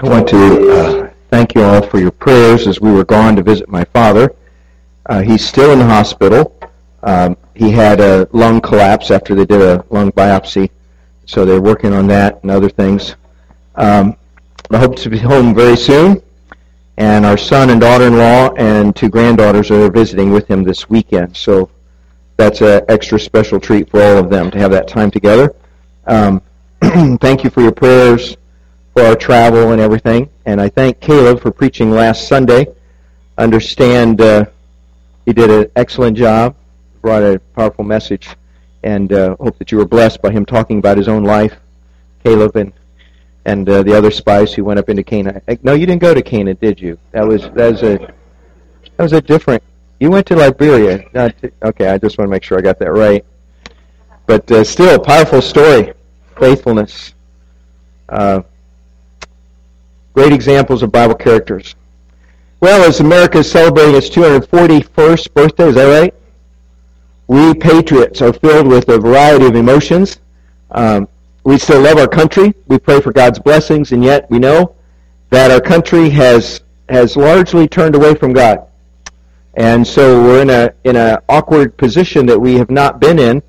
I want to uh, thank you all for your prayers as we were gone to visit my father. Uh, he's still in the hospital. Um, he had a lung collapse after they did a lung biopsy, so they're working on that and other things. Um, I hope to be home very soon. And our son and daughter-in-law and two granddaughters are visiting with him this weekend. So that's an extra special treat for all of them to have that time together. Um, thank you for your prayers for our travel and everything. And I thank Caleb for preaching last Sunday. Understand uh, he did an excellent job, brought a powerful message, and uh, hope that you were blessed by him talking about his own life, Caleb and and uh, the other spies who went up into Canaan. No, you didn't go to Canaan, did you? That was that was a that was a different. You went to Liberia. Not to, okay, I just want to make sure I got that right. But uh, still, a powerful story, faithfulness. Uh, great examples of Bible characters. Well, as America is celebrating its 241st birthday, is that right? We patriots are filled with a variety of emotions. Um, we still love our country. We pray for God's blessings, and yet we know that our country has has largely turned away from God. And so we're in a in an awkward position that we have not been in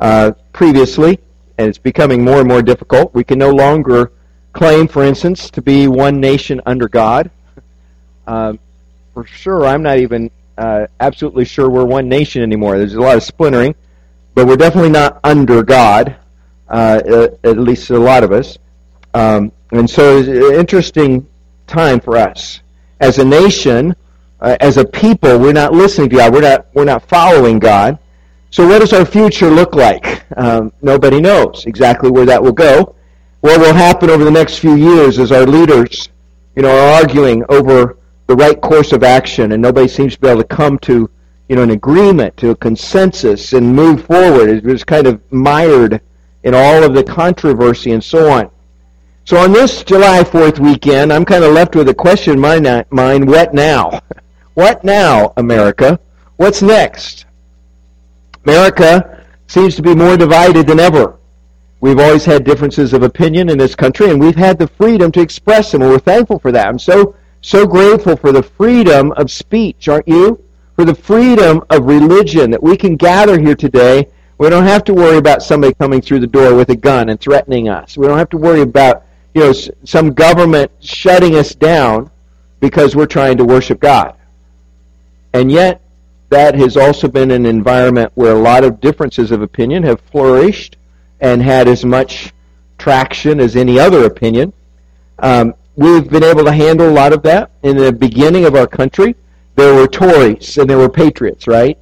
uh, previously, and it's becoming more and more difficult. We can no longer claim, for instance, to be one nation under God. Uh, for sure, I'm not even uh, absolutely sure we're one nation anymore. There's a lot of splintering, but we're definitely not under God uh, at least a lot of us. Um, and so it's an interesting time for us. As a nation, uh, as a people, we're not listening to God. We're not, we're not following God. So what does our future look like? Um, nobody knows exactly where that will go. What will happen over the next few years is our leaders, you know, are arguing over the right course of action, and nobody seems to be able to come to, you know, an agreement, to a consensus, and move forward. It was kind of mired in all of the controversy and so on. So on this July 4th weekend, I'm kind of left with a question in my mind, what now? What now, America? What's next? America seems to be more divided than ever. We've always had differences of opinion in this country, and we've had the freedom to express them, and we're thankful for that. I'm so, so grateful for the freedom of speech, aren't you? For the freedom of religion, that we can gather here today we don't have to worry about somebody coming through the door with a gun and threatening us. We don't have to worry about you know some government shutting us down because we're trying to worship God. And yet, that has also been an environment where a lot of differences of opinion have flourished and had as much traction as any other opinion. Um, we've been able to handle a lot of that. In the beginning of our country, there were Tories and there were patriots, right?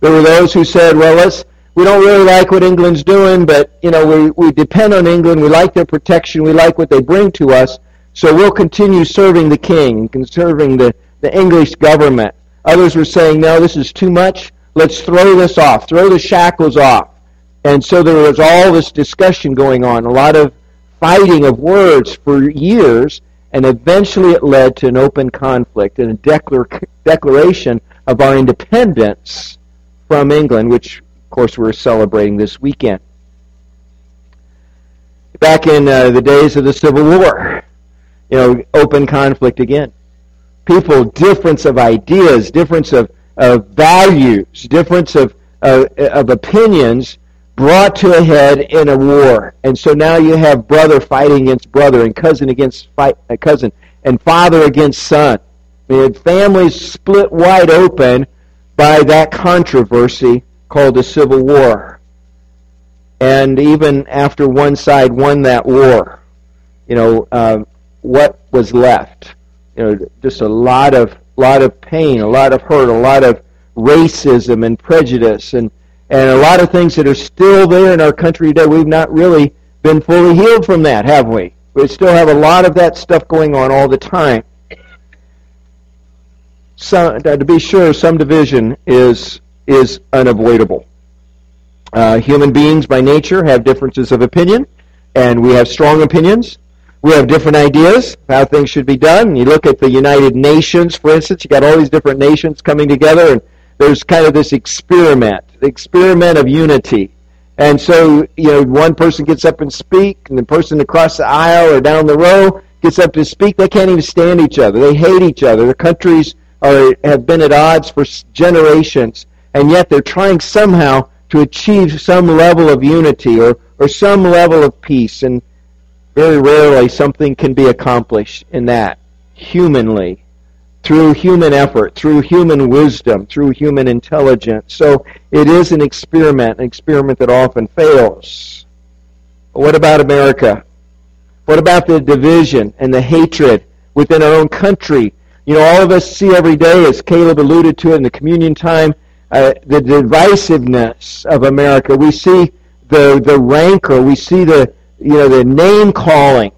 There were those who said, well, let's we don't really like what England's doing, but you know we we depend on England. We like their protection. We like what they bring to us. So we'll continue serving the king and serving the, the English government. Others were saying, no, this is too much. Let's throw this off. Throw the shackles off. And so there was all this discussion going on, a lot of fighting of words for years, and eventually it led to an open conflict and a declar- declaration of our independence from England, which of course, we're celebrating this weekend. Back in uh, the days of the Civil War, you know, open conflict again. People, difference of ideas, difference of, of values, difference of, of opinions brought to a head in a war. And so now you have brother fighting against brother and cousin against fight, uh, cousin and father against son. I mean, families split wide open by that controversy called the Civil War. And even after one side won that war, you know, uh, what was left? You know, just a lot of lot of pain, a lot of hurt, a lot of racism and prejudice, and and a lot of things that are still there in our country today. We've not really been fully healed from that, have we? We still have a lot of that stuff going on all the time. So, to be sure, some division is is unavoidable. Uh, human beings by nature have differences of opinion, and we have strong opinions. We have different ideas how things should be done. You look at the United Nations, for instance, you got all these different nations coming together, and there's kind of this experiment, the experiment of unity. And so, you know, one person gets up and speak, and the person across the aisle or down the row gets up to speak, they can't even stand each other. They hate each other. Their countries are, have been at odds for generations, and yet they're trying somehow to achieve some level of unity or, or some level of peace. And very rarely something can be accomplished in that humanly through human effort, through human wisdom, through human intelligence. So it is an experiment, an experiment that often fails. But what about America? What about the division and the hatred within our own country? You know, all of us see every day, as Caleb alluded to in the communion time, uh, the divisiveness of America. We see the the rancor. We see the you know the name calling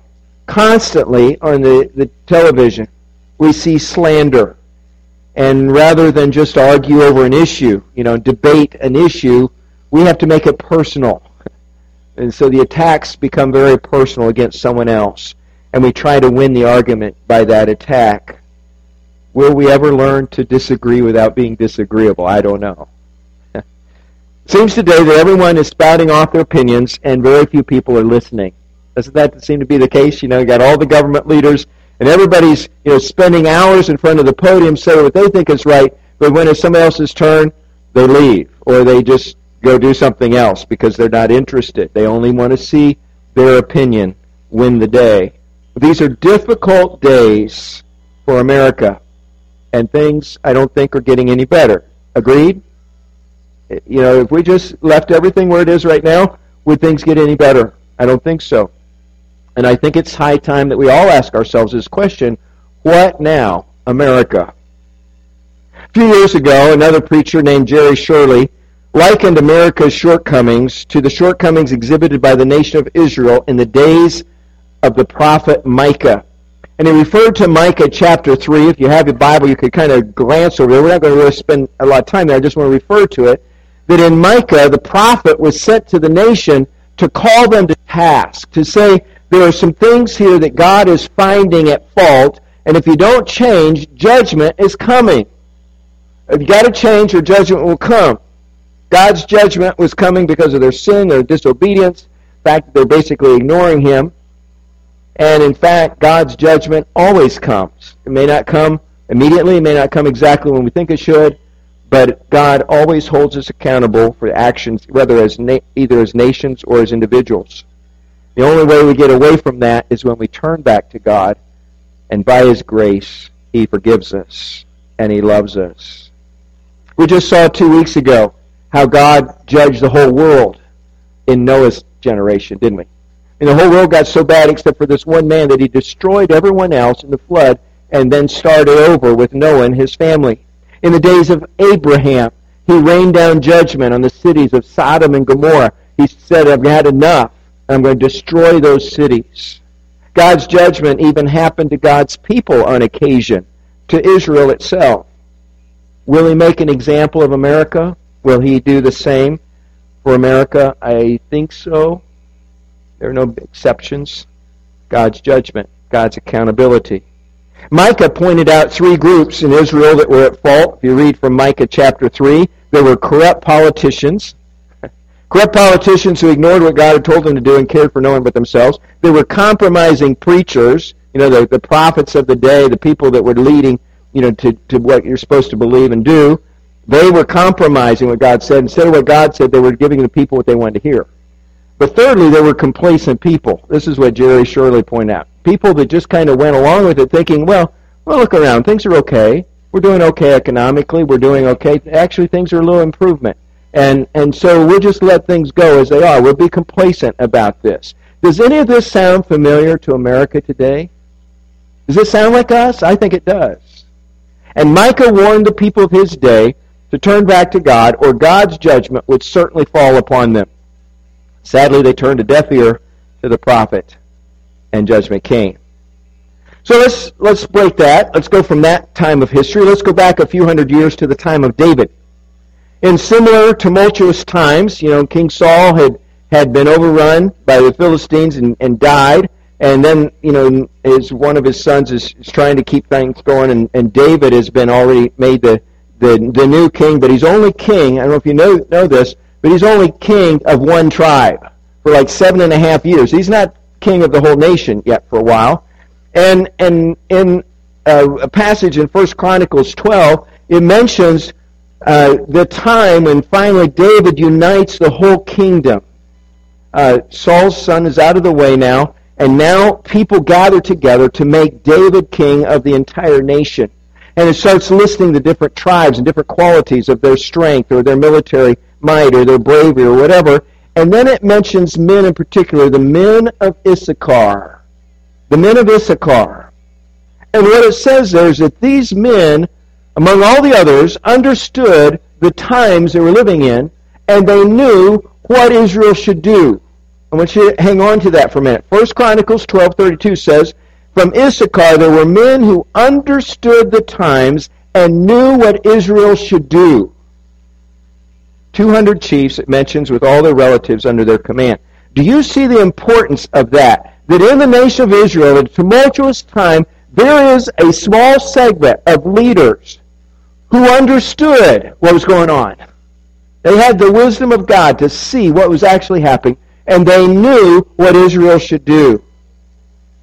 constantly on the, the television we see slander. And rather than just argue over an issue, you know, debate an issue, we have to make it personal. And so the attacks become very personal against someone else. And we try to win the argument by that attack. Will we ever learn to disagree without being disagreeable? I don't know. it seems today that everyone is spouting off their opinions and very few people are listening. Doesn't that seem to be the case? You know, you got all the government leaders and everybody's you know spending hours in front of the podium saying what they think is right, but when it's somebody else's turn, they leave or they just go do something else because they're not interested. They only want to see their opinion win the day. These are difficult days for America, and things I don't think are getting any better. Agreed? You know, if we just left everything where it is right now, would things get any better? I don't think so. And I think it's high time that we all ask ourselves this question what now, America? A few years ago, another preacher named Jerry Shirley likened America's shortcomings to the shortcomings exhibited by the nation of Israel in the days of the prophet Micah. And he referred to Micah chapter 3. If you have your Bible, you could kind of glance over it. We're not going to really spend a lot of time there. I just want to refer to it. That in Micah, the prophet was sent to the nation to call them to task, to say, there are some things here that God is finding at fault, and if you don't change, judgment is coming. If you got to change, your judgment will come. God's judgment was coming because of their sin, their disobedience, the fact that they're basically ignoring Him. And in fact, God's judgment always comes. It may not come immediately, it may not come exactly when we think it should, but God always holds us accountable for actions, whether as na- either as nations or as individuals. The only way we get away from that is when we turn back to God, and by His grace, He forgives us and He loves us. We just saw two weeks ago how God judged the whole world in Noah's generation, didn't we? And the whole world got so bad except for this one man that he destroyed everyone else in the flood and then started over with Noah and his family. In the days of Abraham, he rained down judgment on the cities of Sodom and Gomorrah. He said, I've had enough. I'm going to destroy those cities. God's judgment even happened to God's people on occasion, to Israel itself. Will he make an example of America? Will he do the same for America? I think so. There are no exceptions. God's judgment, God's accountability. Micah pointed out three groups in Israel that were at fault. If you read from Micah chapter 3, there were corrupt politicians, Corrupt politicians who ignored what God had told them to do and cared for no one but themselves. There were compromising preachers, you know, the, the prophets of the day, the people that were leading, you know, to, to what you're supposed to believe and do. They were compromising what God said. Instead of what God said, they were giving the people what they wanted to hear. But thirdly, there were complacent people. This is what Jerry Shirley pointed out. People that just kind of went along with it thinking, well, well, look around. Things are okay. We're doing okay economically. We're doing okay. Actually, things are a little improvement. And, and so we'll just let things go as they are. We'll be complacent about this. Does any of this sound familiar to America today? Does it sound like us? I think it does. And Micah warned the people of his day to turn back to God, or God's judgment would certainly fall upon them. Sadly, they turned a deaf ear to the prophet, and judgment came. So let's, let's break that. Let's go from that time of history. Let's go back a few hundred years to the time of David. In similar tumultuous times, you know, King Saul had, had been overrun by the Philistines and, and died. And then, you know, his, one of his sons is, is trying to keep things going. And, and David has been already made the, the, the new king. But he's only king, I don't know if you know, know this, but he's only king of one tribe for like seven and a half years. He's not king of the whole nation yet for a while. And, and in a passage in First Chronicles 12, it mentions uh, the time when finally David unites the whole kingdom. Uh, Saul's son is out of the way now, and now people gather together to make David king of the entire nation. And it starts listing the different tribes and different qualities of their strength or their military might or their bravery or whatever. And then it mentions men in particular, the men of Issachar. The men of Issachar. And what it says there is that these men, among all the others, understood the times they were living in, and they knew what Israel should do. I want you to hang on to that for a minute. First Chronicles 12:32 says, "From Issachar there were men who understood the times and knew what Israel should do." 200 chiefs it mentions with all their relatives under their command. Do you see the importance of that? That in the nation of Israel, at a tumultuous time, there is a small segment of leaders who understood what was going on. They had the wisdom of God to see what was actually happening, and they knew what Israel should do.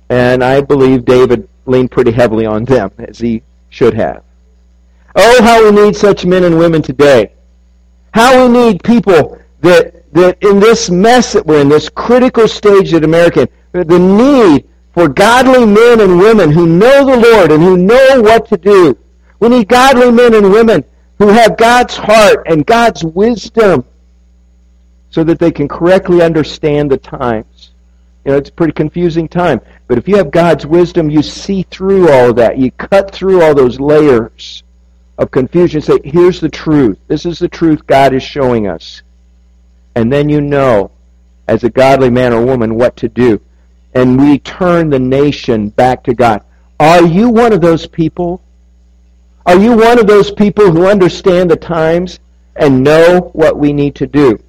And I believe David leaned pretty heavily on them, as he should have. Oh, how we need such men and women today. How we need people that, that in this mess that we're in, this critical stage that America, the need for godly men and women who know the Lord and who know what to do. We need godly men and women who have God's heart and God's wisdom so that they can correctly understand the times. You know, it's a pretty confusing time. But if you have God's wisdom, you see through all of that. You cut through all those layers of confusion. Say, here's the truth. This is the truth God is showing us. And then you know, as a godly man or woman, what to do. And we turn the nation back to God. Are you one of those people are you one of those people who understand the times and know what we need to do?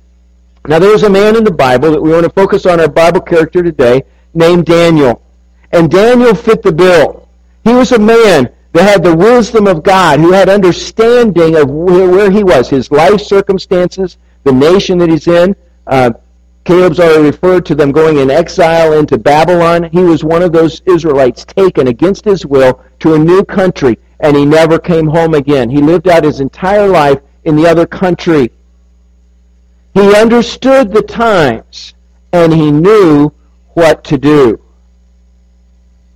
Now, there's a man in the Bible that we want to focus on our Bible character today named Daniel. And Daniel fit the bill. He was a man that had the wisdom of God, who had understanding of where, where he was, his life circumstances, the nation that he's in. Uh, Caleb's already referred to them going in exile into Babylon. He was one of those Israelites taken against his will to a new country and he never came home again. He lived out his entire life in the other country. He understood the times and he knew what to do.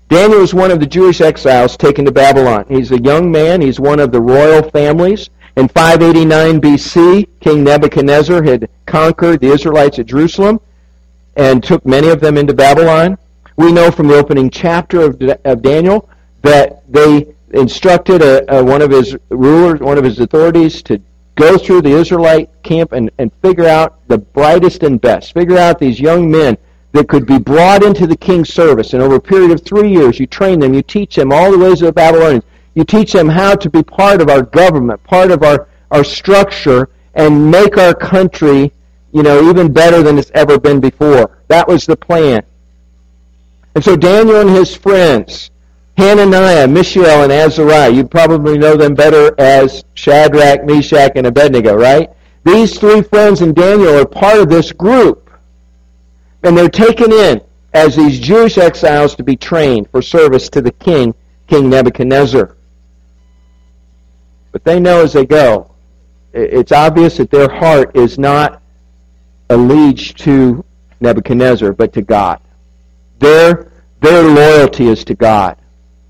Daniel was one of the Jewish exiles taken to Babylon. He's a young man. He's one of the royal families. In 589 BC, King Nebuchadnezzar had conquered the Israelites at Jerusalem and took many of them into Babylon. We know from the opening chapter of, of Daniel that they instructed a, a, one of his rulers, one of his authorities, to go through the Israelite camp and, and figure out the brightest and best. Figure out these young men that could be brought into the king's service. And over a period of three years, you train them, you teach them all the ways of the Babylonians. You teach them how to be part of our government, part of our, our structure, and make our country, you know, even better than it's ever been before. That was the plan. And so Daniel and his friends, Hananiah, Mishael, and Azariah. You probably know them better as Shadrach, Meshach, and Abednego, right? These three friends and Daniel are part of this group. And they're taken in as these Jewish exiles to be trained for service to the king, King Nebuchadnezzar. But they know as they go, it's obvious that their heart is not alleged to Nebuchadnezzar, but to God. Their, their loyalty is to God.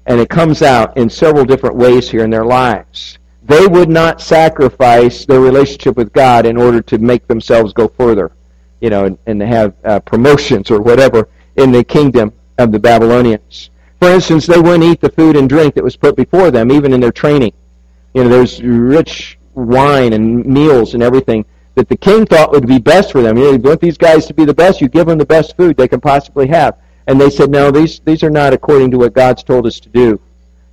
And it comes out in several different ways here in their lives. They would not sacrifice their relationship with God in order to make themselves go further, you know, and, and have uh, promotions or whatever in the kingdom of the Babylonians. For instance, they wouldn't eat the food and drink that was put before them, even in their training. You know, there's rich wine and meals and everything that the king thought would be best for them. You know, you want these guys to be the best, you give them the best food they can possibly have. And they said, no, these, these are not according to what God's told us to do.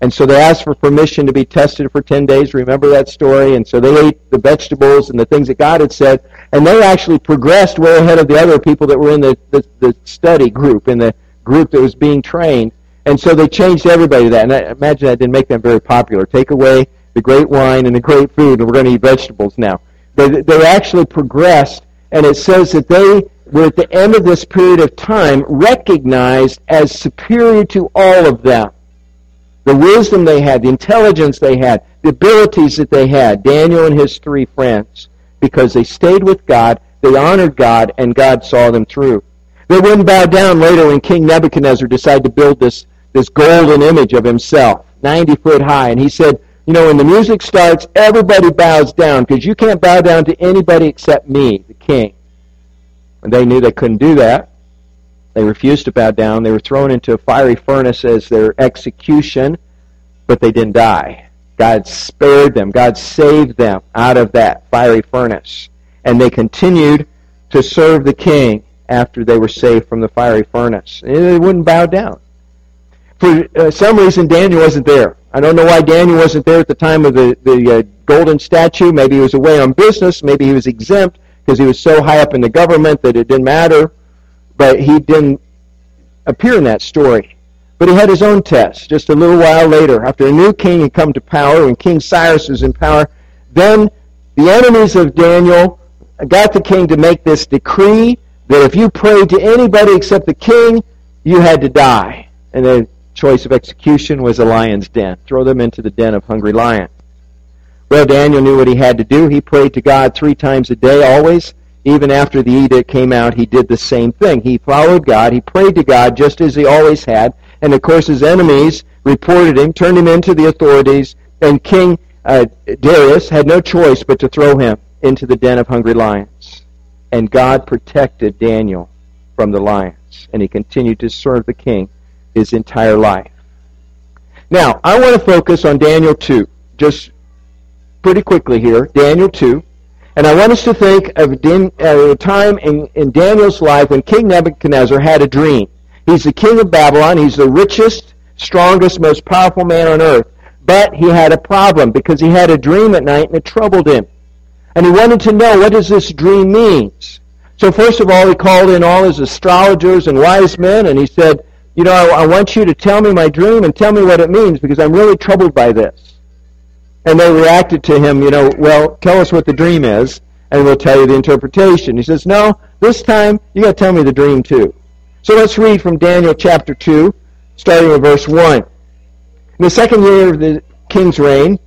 And so they asked for permission to be tested for 10 days. Remember that story? And so they ate the vegetables and the things that God had said. And they actually progressed way ahead of the other people that were in the, the, the study group, in the group that was being trained. And so they changed everybody to that. And I imagine that didn't make them very popular. Take away the great wine and the great food, and we're going to eat vegetables now. They, they actually progressed, and it says that they were at the end of this period of time recognized as superior to all of them. The wisdom they had, the intelligence they had, the abilities that they had, Daniel and his three friends, because they stayed with God, they honored God, and God saw them through. They wouldn't bow down later when King Nebuchadnezzar decided to build this, this golden image of himself, 90 foot high. And he said, you know, when the music starts, everybody bows down because you can't bow down to anybody except me, the king. And they knew they couldn't do that. They refused to bow down. They were thrown into a fiery furnace as their execution, but they didn't die. God spared them. God saved them out of that fiery furnace. And they continued to serve the king after they were saved from the fiery furnace. They wouldn't bow down. For uh, some reason, Daniel wasn't there. I don't know why Daniel wasn't there at the time of the, the uh, golden statue. Maybe he was away on business. Maybe he was exempt because he was so high up in the government that it didn't matter. But he didn't appear in that story. But he had his own test just a little while later. After a new king had come to power, when King Cyrus was in power, then the enemies of Daniel got the king to make this decree that if you prayed to anybody except the king, you had to die. And the choice of execution was a lion's den. Throw them into the den of hungry lions. Well, Daniel knew what he had to do. He prayed to God three times a day, always. Even after the edict came out, he did the same thing. He followed God. He prayed to God just as he always had. And of course, his enemies reported him, turned him into the authorities, and King uh, Darius had no choice but to throw him into the den of hungry lions. And God protected Daniel from the lions, and he continued to serve the king his entire life. Now, I want to focus on Daniel 2, just pretty quickly here. Daniel 2. And I want us to think of uh, a time in, in Daniel's life when King Nebuchadnezzar had a dream. He's the king of Babylon. He's the richest, strongest, most powerful man on earth. But he had a problem because he had a dream at night and it troubled him. And he wanted to know what does this dream means. So first of all, he called in all his astrologers and wise men and he said, you know, I, I want you to tell me my dream and tell me what it means because I'm really troubled by this. And they reacted to him, you know, well, tell us what the dream is and we'll tell you the interpretation. He says, no, this time you got to tell me the dream too. So let's read from Daniel chapter 2, starting with verse 1. In the second year of the king's reign,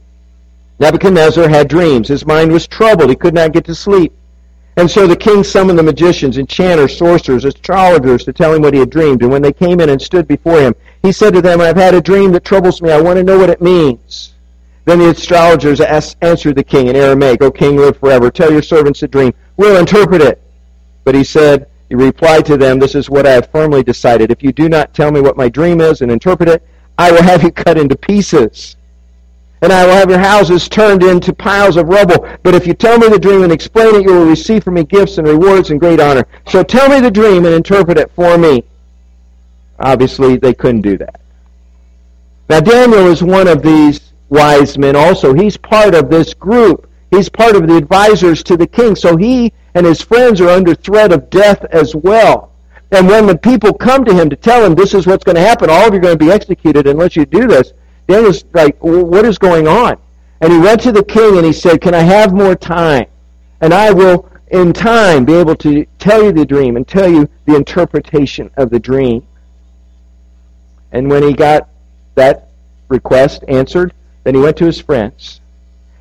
Nebuchadnezzar had dreams. His mind was troubled. He could not get to sleep. And so the king summoned the magicians, enchanters, sorcerers, astrologers to tell him what he had dreamed. And when they came in and stood before him, he said to them, I've had a dream that troubles me. I want to know what it means. Then the astrologers answered the king in Aramaic, O king, live forever. Tell your servants the dream. We'll interpret it. But he said, he replied to them, This is what I have firmly decided. If you do not tell me what my dream is and interpret it, I will have you cut into pieces. And I will have your houses turned into piles of rubble. But if you tell me the dream and explain it, you will receive from me gifts and rewards and great honor. So tell me the dream and interpret it for me. Obviously, they couldn't do that. Now, Daniel is one of these wise men also. He's part of this group. He's part of the advisors to the king. So he and his friends are under threat of death as well. And when the people come to him to tell him this is what's going to happen, all of you are going to be executed unless you do this, Daniel's like, what is going on? And he went to the king and he said, can I have more time? And I will, in time, be able to tell you the dream and tell you the interpretation of the dream. And when he got that request answered, then he went to his friends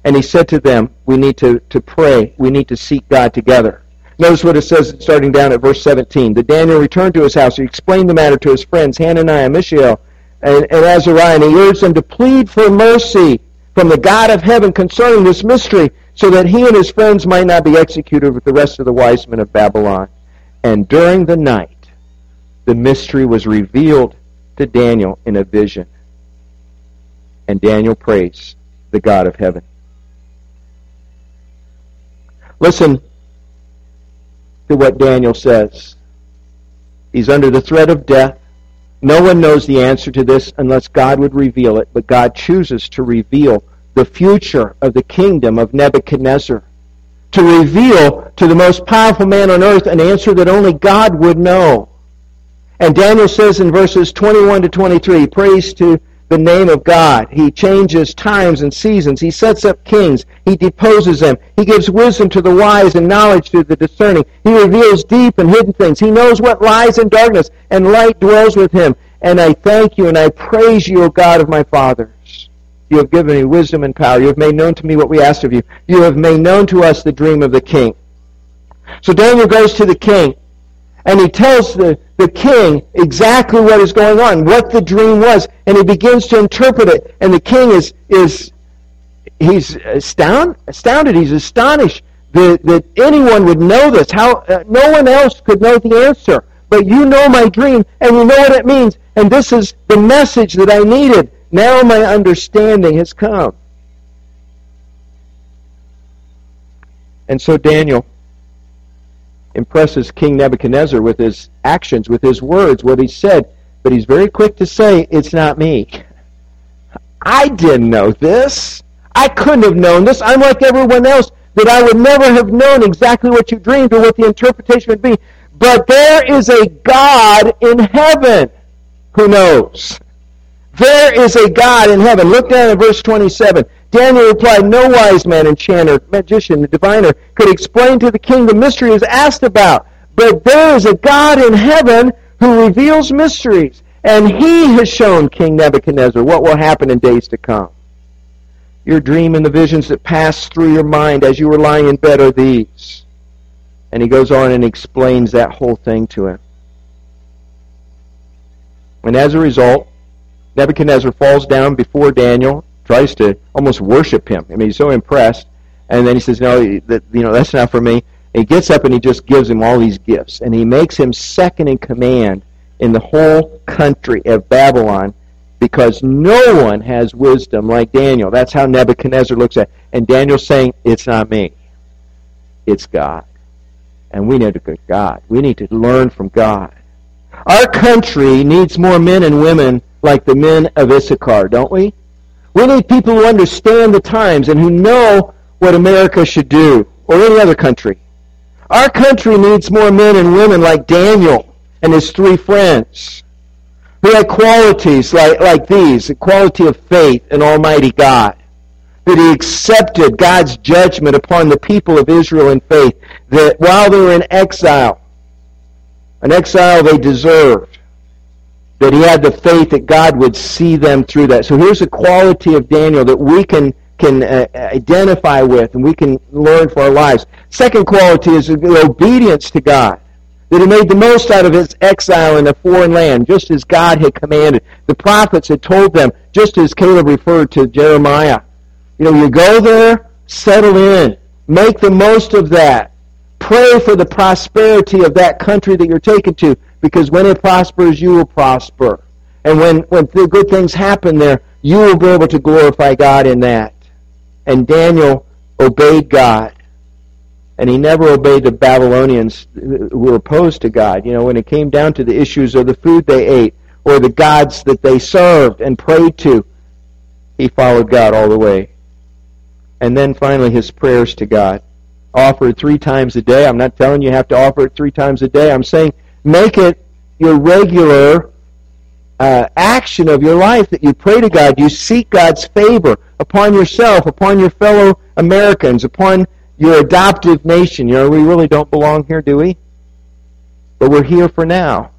and he said to them, we need to, to pray. We need to seek God together. Notice what it says starting down at verse 17. That Daniel returned to his house. He explained the matter to his friends, Hananiah, Mishael, and, and Azariah, and he urged them to plead for mercy from the God of heaven concerning this mystery, so that he and his friends might not be executed with the rest of the wise men of Babylon. And during the night, the mystery was revealed to Daniel in a vision. And Daniel praised the God of heaven. Listen to what Daniel says. He's under the threat of death. No one knows the answer to this unless God would reveal it, but God chooses to reveal the future of the kingdom of Nebuchadnezzar. To reveal to the most powerful man on earth an answer that only God would know. And Daniel says in verses 21 to 23, praise to the name of God. He changes times and seasons. He sets up kings. He deposes them. He gives wisdom to the wise and knowledge to the discerning. He reveals deep and hidden things. He knows what lies in darkness, and light dwells with him. And I thank you and I praise you, O God of my fathers. You have given me wisdom and power. You have made known to me what we asked of you. You have made known to us the dream of the king. So Daniel goes to the king, and he tells the, the king exactly what is going on, what the dream was, and he begins to interpret it. And the king is is he's astound, astounded. He's astonished that, that anyone would know this. How uh, no one else could know the answer, but you know my dream, and you know what it means. And this is the message that I needed. Now my understanding has come. And so Daniel impresses King Nebuchadnezzar with his actions, with his words, what he said, but he's very quick to say, It's not me. I didn't know this. I couldn't have known this. I'm like everyone else, that I would never have known exactly what you dreamed or what the interpretation would be. But there is a God in heaven who knows. There is a God in heaven. Look down at verse 27. Daniel replied, No wise man, enchanter, magician, diviner could explain to the king the mystery he is asked about. But there is a God in heaven who reveals mysteries. And he has shown King Nebuchadnezzar what will happen in days to come. Your dream and the visions that pass through your mind as you were lying in bed are these. And he goes on and explains that whole thing to him. And as a result, Nebuchadnezzar falls down before Daniel tries to almost worship him. I mean, he's so impressed. And then he says, no, that, you know, that's not for me. And he gets up and he just gives him all these gifts. And he makes him second in command in the whole country of Babylon because no one has wisdom like Daniel. That's how Nebuchadnezzar looks at it. And Daniel's saying, it's not me. It's God. And we need to go God. We need to learn from God. Our country needs more men and women like the men of Issachar, don't we? We need people who understand the times and who know what America should do, or any other country. Our country needs more men and women like Daniel and his three friends, who had qualities like, like these, the quality of faith in Almighty God, that he accepted God's judgment upon the people of Israel in faith, that while they were in exile, an exile they deserved, that he had the faith that God would see them through that. So here's a quality of Daniel that we can can uh, identify with and we can learn for our lives. Second quality is obedience to God. That he made the most out of his exile in a foreign land, just as God had commanded. The prophets had told them, just as Caleb referred to Jeremiah. You know, you go there, settle in, make the most of that. Pray for the prosperity of that country that you're taken to because when it prospers, you will prosper. And when, when good things happen there, you will be able to glorify God in that. And Daniel obeyed God. And he never obeyed the Babylonians who were opposed to God. You know, when it came down to the issues of the food they ate or the gods that they served and prayed to, he followed God all the way. And then finally his prayers to God. Offered three times a day. I'm not telling you you have to offer it three times a day. I'm saying Make it your regular uh, action of your life that you pray to God. You seek God's favor upon yourself, upon your fellow Americans, upon your adoptive nation. You know, we really don't belong here, do we? But we're here for now.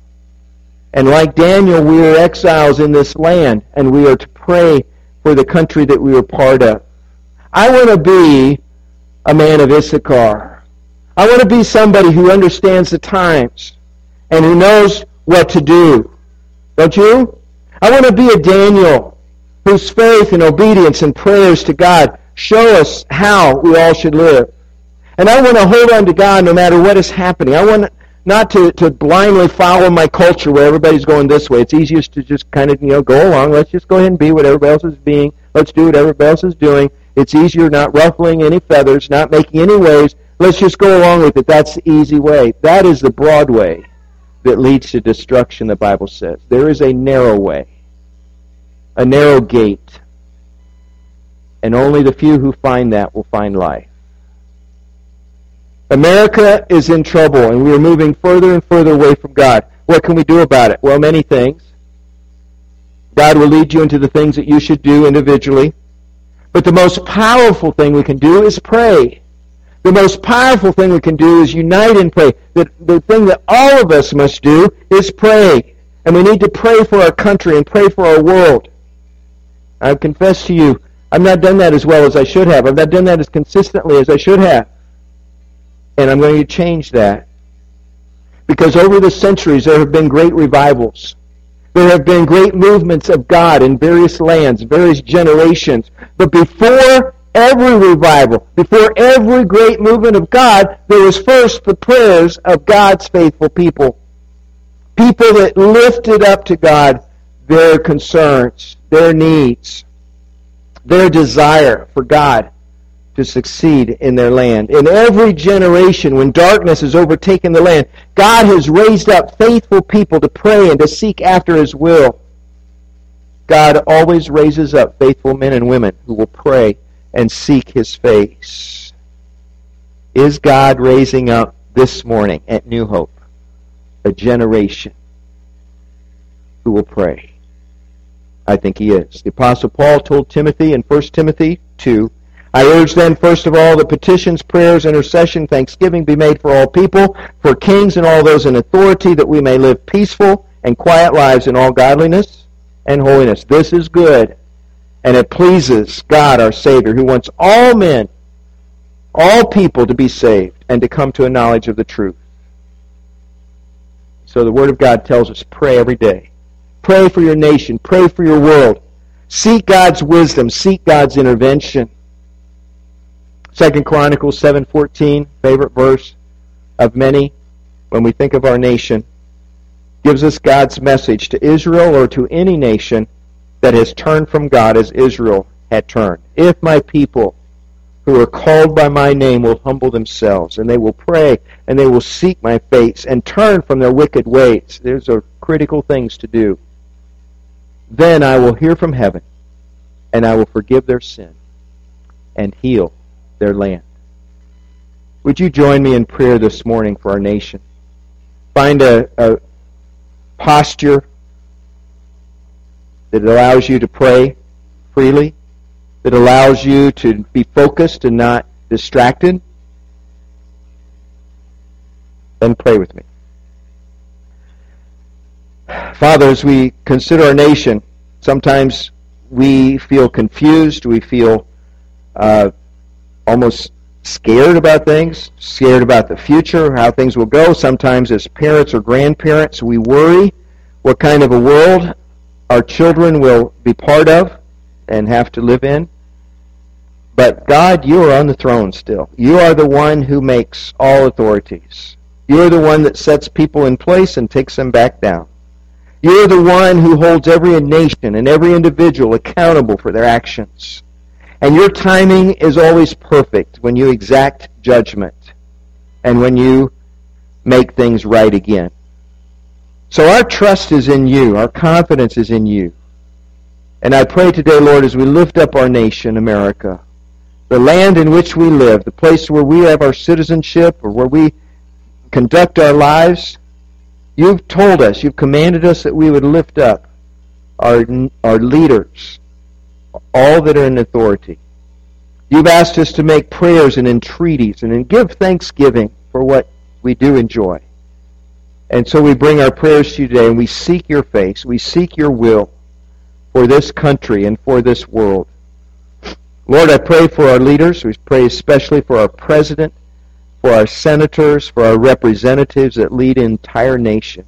And like Daniel, we are exiles in this land, and we are to pray for the country that we are part of. I want to be a man of Issachar. I want to be somebody who understands the times and who knows what to do. Don't you? I want to be a Daniel whose faith and obedience and prayers to God show us how we all should live. And I want to hold on to God no matter what is happening. I want not to, to blindly follow my culture where everybody's going this way. It's easiest to just kind of, you know, go along. Let's just go ahead and be what everybody else is being. Let's do what everybody else is doing. It's easier not ruffling any feathers, not making any waves. Let's just go along with it. That's the easy way. That is the broad way that leads to destruction, the Bible says. There is a narrow way, a narrow gate, and only the few who find that will find life. America is in trouble, and we are moving further and further away from God. What can we do about it? Well, many things. God will lead you into the things that you should do individually. But the most powerful thing we can do is pray. The most powerful thing we can do is unite and pray. The, the thing that all of us must do is pray. And we need to pray for our country and pray for our world. I confess to you, I've not done that as well as I should have. I've not done that as consistently as I should have. And I'm going to change that. Because over the centuries there have been great revivals. There have been great movements of God in various lands, various generations. But before every revival, before every great movement of God, there was first the prayers of God's faithful people. People that lifted up to God their concerns, their needs, their desire for God to succeed in their land. In every generation, when darkness has overtaken the land, God has raised up faithful people to pray and to seek after His will. God always raises up faithful men and women who will pray and seek His face. Is God raising up this morning at New Hope a generation who will pray? I think He is. The Apostle Paul told Timothy in 1 Timothy 2, I urge then, first of all, that petitions, prayers, intercession, thanksgiving be made for all people, for kings and all those in authority, that we may live peaceful and quiet lives in all godliness and holiness. This is good and it pleases God our Savior, who wants all men, all people to be saved and to come to a knowledge of the truth. So the Word of God tells us pray every day. Pray for your nation. Pray for your world. Seek God's wisdom. Seek God's intervention. Second Chronicles 7:14, favorite verse of many when we think of our nation, gives us God's message to Israel or to any nation that has turned from God as Israel had turned. If my people who are called by my name will humble themselves and they will pray and they will seek my face and turn from their wicked ways. Those are critical things to do. Then I will hear from heaven and I will forgive their sin and heal their land. Would you join me in prayer this morning for our nation? Find a, a posture that allows you to pray freely, that allows you to be focused and not distracted, then pray with me. Father, as we consider our nation, sometimes we feel confused, we feel uh, almost scared about things, scared about the future, how things will go. Sometimes as parents or grandparents, we worry what kind of a world our children will be part of and have to live in. But God, you are on the throne still. You are the one who makes all authorities. You are the one that sets people in place and takes them back down. You are the one who holds every nation and every individual accountable for their actions. And your timing is always perfect when you exact judgment and when you make things right again. So our trust is in you. Our confidence is in you. And I pray today, Lord, as we lift up our nation, America, the land in which we live, the place where we have our citizenship or where we conduct our lives, you've told us, you've commanded us that we would lift up our, our leaders, all that are in authority. You've asked us to make prayers and entreaties and give thanksgiving for what we do enjoy. And so we bring our prayers to you today and we seek your face. We seek your will for this country and for this world. Lord, I pray for our leaders. We pray especially for our president, for our senators, for our representatives that lead an entire nation.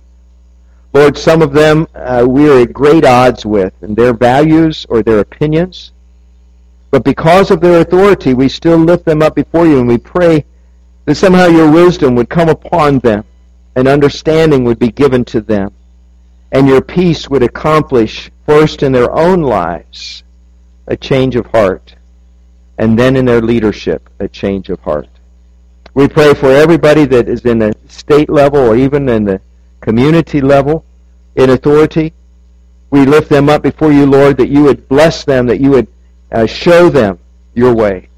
Lord, some of them uh, we are at great odds with in their values or their opinions. But because of their authority, we still lift them up before you and we pray that somehow your wisdom would come upon them and understanding would be given to them. And your peace would accomplish, first in their own lives, a change of heart, and then in their leadership, a change of heart. We pray for everybody that is in the state level or even in the community level in authority. We lift them up before you, Lord, that you would bless them, that you would uh, show them your way.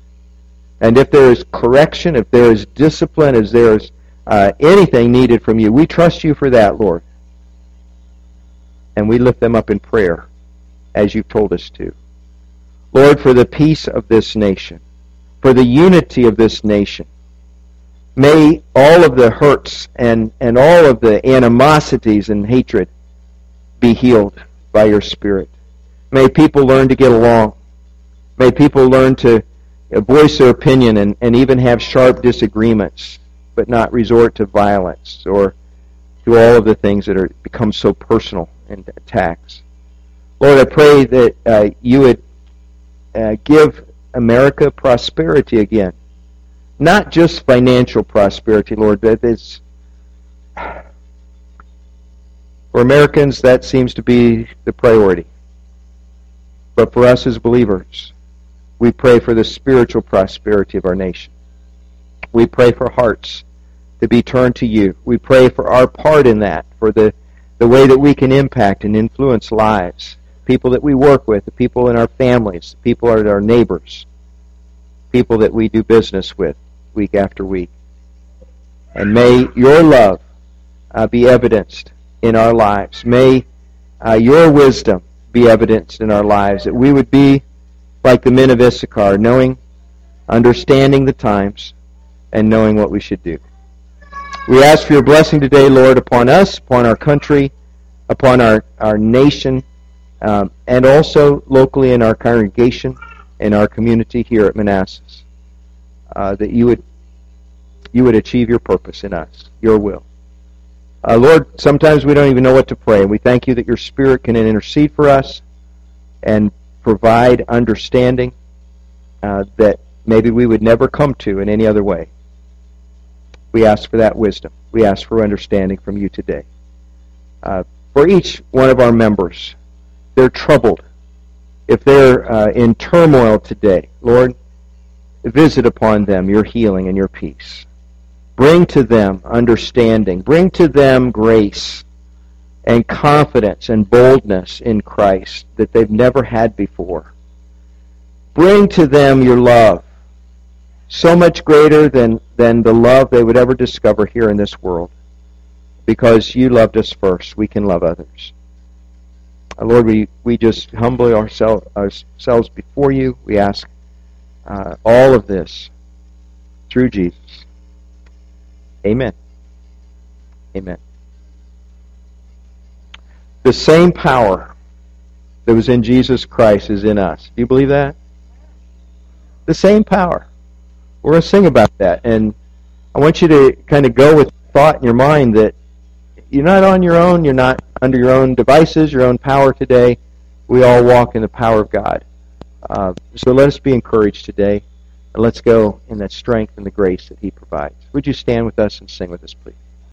And if there is correction, if there is discipline, if there is uh, anything needed from you. We trust you for that, Lord. And we lift them up in prayer. as you've told us to. Lord, for the peace of this nation, for the unity of this nation, may all of the hurts and, and all of the animosities and hatred be healed by your Spirit. May people learn to get along. May people learn to voice their opinion and, and even have sharp disagreements, but not resort to violence or to all of the things that are become so personal and attacks. Lord, I pray that uh, you would uh, give America prosperity again. Not just financial prosperity, Lord, but it's for Americans that seems to be the priority. But for us as believers, we pray for the spiritual prosperity of our nation. We pray for hearts to be turned to you. We pray for our part in that, for the, the way that we can impact and influence lives, people that we work with, the people in our families, the people that are our neighbors, people that we do business with week after week. And may your love uh, be evidenced in our lives. May uh, your wisdom be evidenced in our lives, that we would be like the men of Issachar, knowing, understanding the times, and knowing what we should do. We ask for your blessing today, Lord, upon us, upon our country, upon our, our nation, um, and also locally in our congregation, in our community here at Manassas. Uh, that you would you would achieve your purpose in us, your will. Uh, Lord, sometimes we don't even know what to pray, and we thank you that your Spirit can intercede for us and provide understanding uh, that maybe we would never come to in any other way. We ask for that wisdom. We ask for understanding from you today. Uh, for each one of our members, they're troubled. If they're uh, in turmoil today, Lord, visit upon them your healing and your peace. Bring to them understanding. Bring to them grace and confidence and boldness in Christ that they've never had before. Bring to them your love so much greater than, than the love they would ever discover here in this world. Because you loved us first, we can love others. Uh, Lord, we, we just humbly ourselves, ourselves before you. We ask uh, all of this through Jesus. Amen. Amen. The same power that was in Jesus Christ is in us. Do you believe that? The same power. We're going to sing about that. And I want you to kind of go with thought in your mind that you're not on your own. You're not under your own devices, your own power today. We all walk in the power of God. Uh, so let us be encouraged today. And let's go in that strength and the grace that He provides. Would you stand with us and sing with us, please?